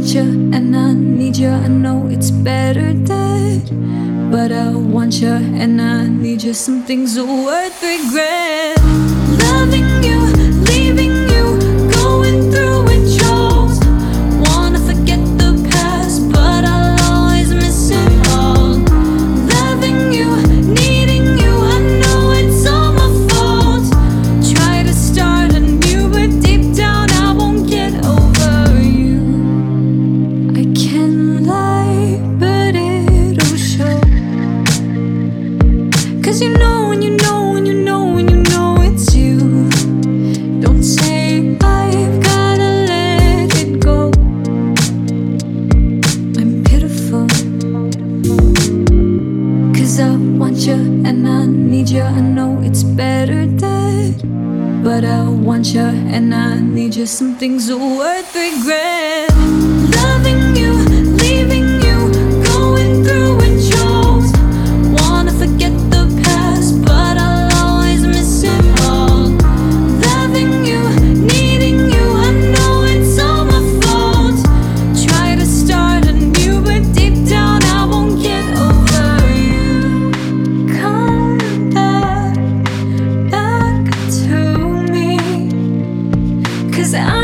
want you and I need you. I know it's better dead, but I want you and I need you. Some things are worth regret. Loving you. when I need you. I know it's better dead, but I want you and I need you. Some things are worth regret. Love Cause I